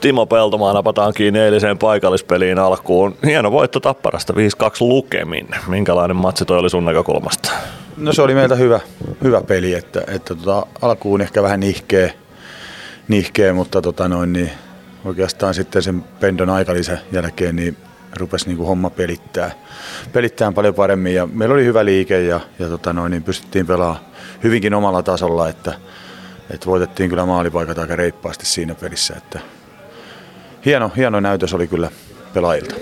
Timo Peltomaa napataan kiinni eiliseen paikallispeliin alkuun. Hieno voitto Tapparasta 5-2 lukemin. Minkälainen matsi toi oli sun näkökulmasta? No se oli meiltä hyvä, hyvä peli, että, että tota, alkuun ehkä vähän nihkeä, nihkeä mutta tota noin, niin oikeastaan sitten sen Pendon aikalisän jälkeen niin rupesi niin kuin homma pelittää, pelittää paljon paremmin ja meillä oli hyvä liike ja, ja tota noin, niin pystyttiin pelaamaan hyvinkin omalla tasolla, että, että voitettiin kyllä maalipaikat aika reippaasti siinä pelissä, että hieno, hieno näytös oli kyllä pelaajilta.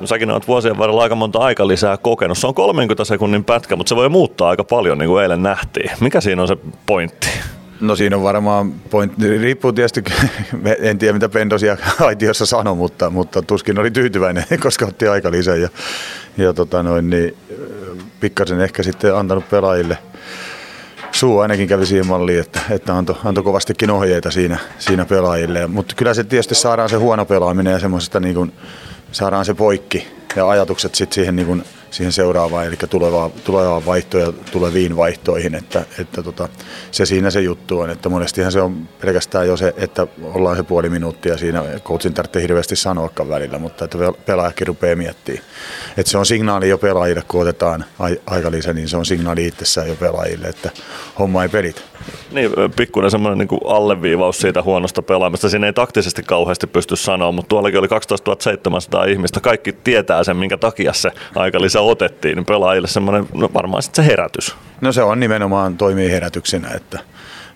No säkin olet vuosien varrella aika monta aika lisää kokenut. Se on 30 sekunnin pätkä, mutta se voi muuttaa aika paljon, niin kuin eilen nähtiin. Mikä siinä on se pointti? No siinä on varmaan pointti, riippuu tietysti, en tiedä mitä Pendosia aitiossa sanoi, mutta, mutta tuskin oli tyytyväinen, koska otti aika lisää ja, ja tota noin, niin, pikkasen ehkä sitten antanut pelaajille suu ainakin kävi siihen malliin, että, että antoi, antoi kovastikin ohjeita siinä, siinä pelaajille. Mutta kyllä se tietysti saadaan se huono pelaaminen ja semmoisesta niin kuin, saadaan se poikki ja ajatukset sitten siihen niin kuin siihen seuraavaan, eli tulevaan, tulevaan vaihtoon ja tuleviin vaihtoihin, että, että tota, se siinä se juttu on, että monestihan se on pelkästään jo se, että ollaan se puoli minuuttia siinä, coachin tarvitsee hirveästi sanoakaan välillä, mutta että pelaajakin rupeaa miettimään, että se on signaali jo pelaajille, kun otetaan aika lisä, niin se on signaali itsessään jo pelaajille, että homma ei pelit. Niin, pikkuinen semmoinen niin alleviivaus siitä huonosta pelaamista. Siinä ei taktisesti kauheasti pysty sanoa, mutta tuollakin oli 12 700 ihmistä. Kaikki tietää sen, minkä takia se aika lisä otettiin. Niin pelaajille semmoinen, no varmaan sitten se herätys. No se on nimenomaan toimii herätyksenä, että,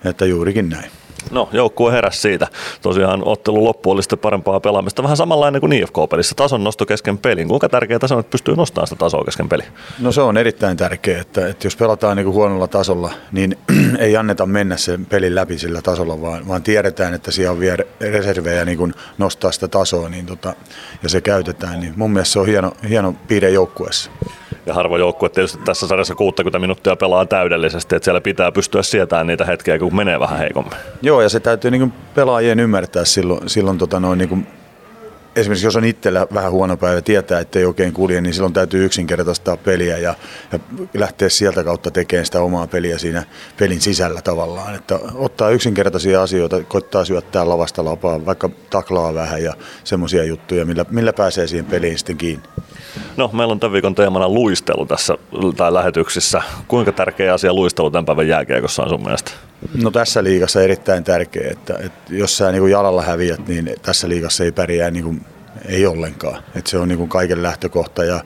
että juurikin näin. No, joukkue heräs siitä. Tosiaan ottelu loppu oli sitten parempaa pelaamista. Vähän samanlainen kuin IFK-pelissä. Tason nosto kesken pelin. Kuinka tärkeää se on, että pystyy nostamaan sitä tasoa kesken peli? No se on erittäin tärkeää, että, että jos pelataan niin kuin huonolla tasolla, niin ei anneta mennä sen pelin läpi sillä tasolla, vaan, vaan tiedetään, että siellä on vielä reservejä niin kuin nostaa sitä tasoa niin tota, ja se käytetään. Niin mun mielestä se on hieno, hieno piirre joukkueessa ja harva joukkue tietysti tässä sarjassa 60 minuuttia pelaa täydellisesti, että siellä pitää pystyä sietämään niitä hetkiä, kun menee vähän heikommin. Joo, ja se täytyy niin pelaajien ymmärtää silloin, silloin tota noin, niin esimerkiksi jos on itsellä vähän huono päivä tietää, että ei oikein kulje, niin silloin täytyy yksinkertaistaa peliä ja, ja lähteä sieltä kautta tekemään sitä omaa peliä siinä pelin sisällä tavallaan. Että ottaa yksinkertaisia asioita, koittaa syöttää lavasta lapaa, vaikka taklaa vähän ja semmoisia juttuja, millä, millä pääsee siihen peliin sitten kiinni. No, meillä on tämän viikon teemana luistelu tässä tai lähetyksissä. Kuinka tärkeä asia luistelu tämän päivän jääkiekossa on sun mielestä? No tässä liigassa erittäin tärkeä, että, että jos sä niin jalalla häviät, niin tässä liigassa ei pärjää niin kuin, ei ollenkaan. Että se on niin kuin kaiken lähtökohta ja,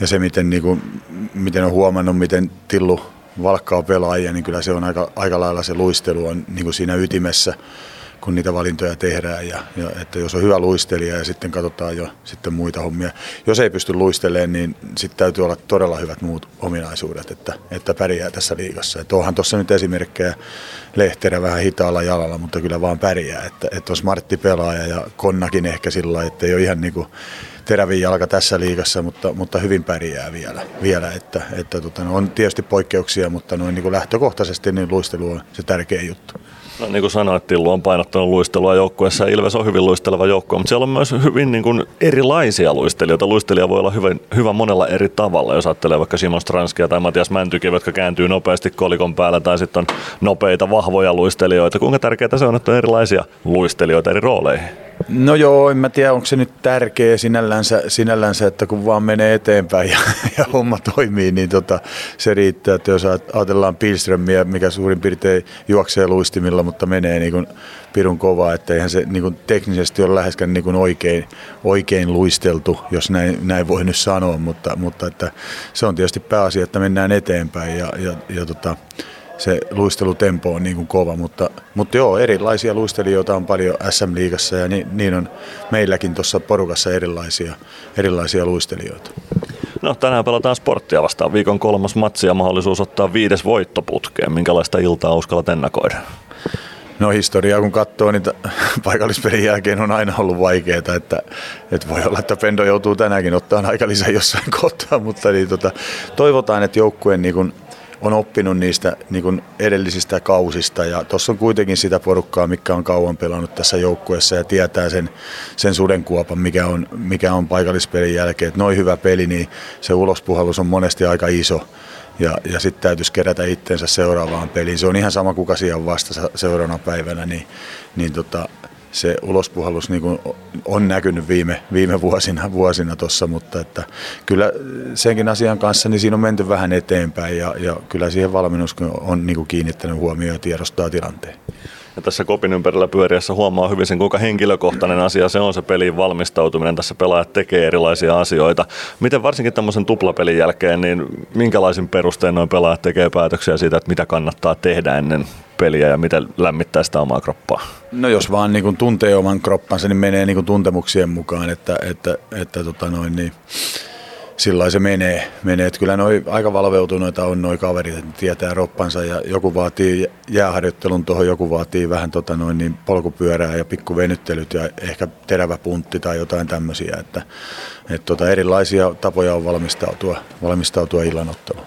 ja se, miten, niin kuin, miten on huomannut, miten Tillu valkkaa pelaajia, niin kyllä se on aika, aika lailla se luistelu on niin kuin siinä ytimessä kun niitä valintoja tehdään. Ja, ja että jos on hyvä luistelija ja sitten katsotaan jo sitten muita hommia. Jos ei pysty luistelemaan, niin sitten täytyy olla todella hyvät muut ominaisuudet, että, että pärjää tässä liigassa. Että onhan tuossa nyt esimerkkejä Lehterä vähän hitaalla jalalla, mutta kyllä vaan pärjää. Että, että on smartti pelaaja ja Konnakin ehkä sillä että ei ole ihan niin kuin terävin jalka tässä liigassa, mutta, mutta hyvin pärjää vielä. vielä että, että tota, no on tietysti poikkeuksia, mutta noin niin kuin lähtökohtaisesti niin luistelu on se tärkeä juttu. No niin kuin sanoit, Tillu on painottanut luistelua joukkueessa ja Ilves on hyvin luisteleva joukkue, mutta siellä on myös hyvin niin kuin erilaisia luistelijoita. Luistelija voi olla hyvä, hyvä monella eri tavalla, jos ajattelee vaikka Simon Stranskia tai Matias Mäntykiv, jotka kääntyy nopeasti kolikon päällä tai sitten on nopeita, vahvoja luistelijoita. Kuinka tärkeää se on, että on erilaisia luistelijoita eri rooleihin? No joo, en mä tiedä, onko se nyt tärkeä sinällänsä, sinällänsä että kun vaan menee eteenpäin ja, ja homma toimii, niin tota, se riittää. Että jos ajatellaan Pilströmiä, mikä suurin piirtein juoksee luistimilla, mutta menee niin kuin pirun kovaa, että eihän se niin kuin teknisesti ole läheskään niin kuin oikein, oikein luisteltu, jos näin, näin voi nyt sanoa, mutta, mutta että se on tietysti pääasia, että mennään eteenpäin ja, ja, ja tota, se luistelutempo on niin kuin kova, mutta, mutta joo, erilaisia luistelijoita on paljon SM-liigassa ja niin, niin on meilläkin tuossa porukassa erilaisia, erilaisia luistelijoita. No tänään pelataan sporttia vastaan. Viikon kolmas matsi ja mahdollisuus ottaa viides voittoputkeen. Minkälaista iltaa uskallat ennakoida? No historiaa kun katsoo, niin paikallispelin jälkeen on aina ollut vaikeaa, että, että voi olla, että Pendo joutuu tänäänkin ottaa aika lisää jossain kohtaa, mutta niin, tota, toivotaan, että joukkueen niin kun, on oppinut niistä niin kuin edellisistä kausista ja tuossa on kuitenkin sitä porukkaa, mikä on kauan pelannut tässä joukkueessa ja tietää sen, sen sudenkuopan, mikä on, mikä on paikallispelin jälkeen. Että noin hyvä peli, niin se ulospuhallus on monesti aika iso ja, ja sitten täytyisi kerätä itsensä seuraavaan peliin. Se on ihan sama, kuka siellä on vasta seuraavana päivänä, niin, niin tota, se ulospuhallus niin kuin on näkynyt viime, viime vuosina, vuosina tuossa, mutta että kyllä senkin asian kanssa niin siinä on menty vähän eteenpäin ja, ja kyllä siihen valmennus on niin kuin kiinnittänyt huomioon ja tiedostaa tilanteen. Ja tässä kopin ympärillä pyöriässä huomaa hyvin sen, kuinka henkilökohtainen asia se on se peliin valmistautuminen. Tässä pelaajat tekee erilaisia asioita. Miten varsinkin tämmöisen tuplapelin jälkeen, niin minkälaisin perustein noin pelaajat tekee päätöksiä siitä, että mitä kannattaa tehdä ennen peliä ja miten lämmittää sitä omaa kroppaa? No jos vaan niin kuin tuntee oman kroppansa, niin menee niin kuin tuntemuksien mukaan, että, että, että tota noin, niin sillä se menee. menee. Että kyllä noi aika valveutuneita on noi kaverit, että tietää roppansa ja joku vaatii jääharjoittelun tuohon, joku vaatii vähän tota noin, niin polkupyörää ja pikkuvenyttelyt ja ehkä terävä puntti tai jotain tämmöisiä. Että, et tota erilaisia tapoja on valmistautua, valmistautua illanotteluun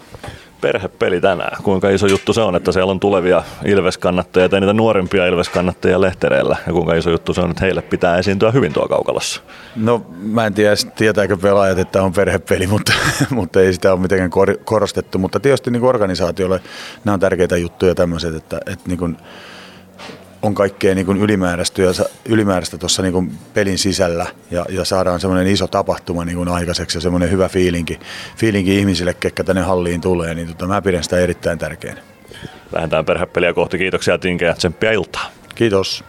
perhepeli tänään. Kuinka iso juttu se on, että siellä on tulevia Ilves-kannattajia tai niitä nuorimpia Ilves-kannattajia lehtereillä. Ja kuinka iso juttu se on, että heille pitää esiintyä hyvin tuo kaukalossa. No mä en tiedä, tietääkö pelaajat, että on perhepeli, mutta, mutta ei sitä ole mitenkään korostettu. Mutta tietysti niin organisaatiolle nämä on tärkeitä juttuja tämmöiset, että, että niin kuin, on kaikkea niin ylimääräistä, ylimääräistä tuossa niin pelin sisällä ja, ja saadaan semmoinen iso tapahtuma niin aikaiseksi ja semmoinen hyvä fiilinki, fiilinki ihmisille, ketkä tänne halliin tulee, niin tota, mä pidän sitä erittäin tärkeänä. Lähdetään perhepeliä kohti. Kiitoksia Tinke ja tsemppiä iltaa. Kiitos.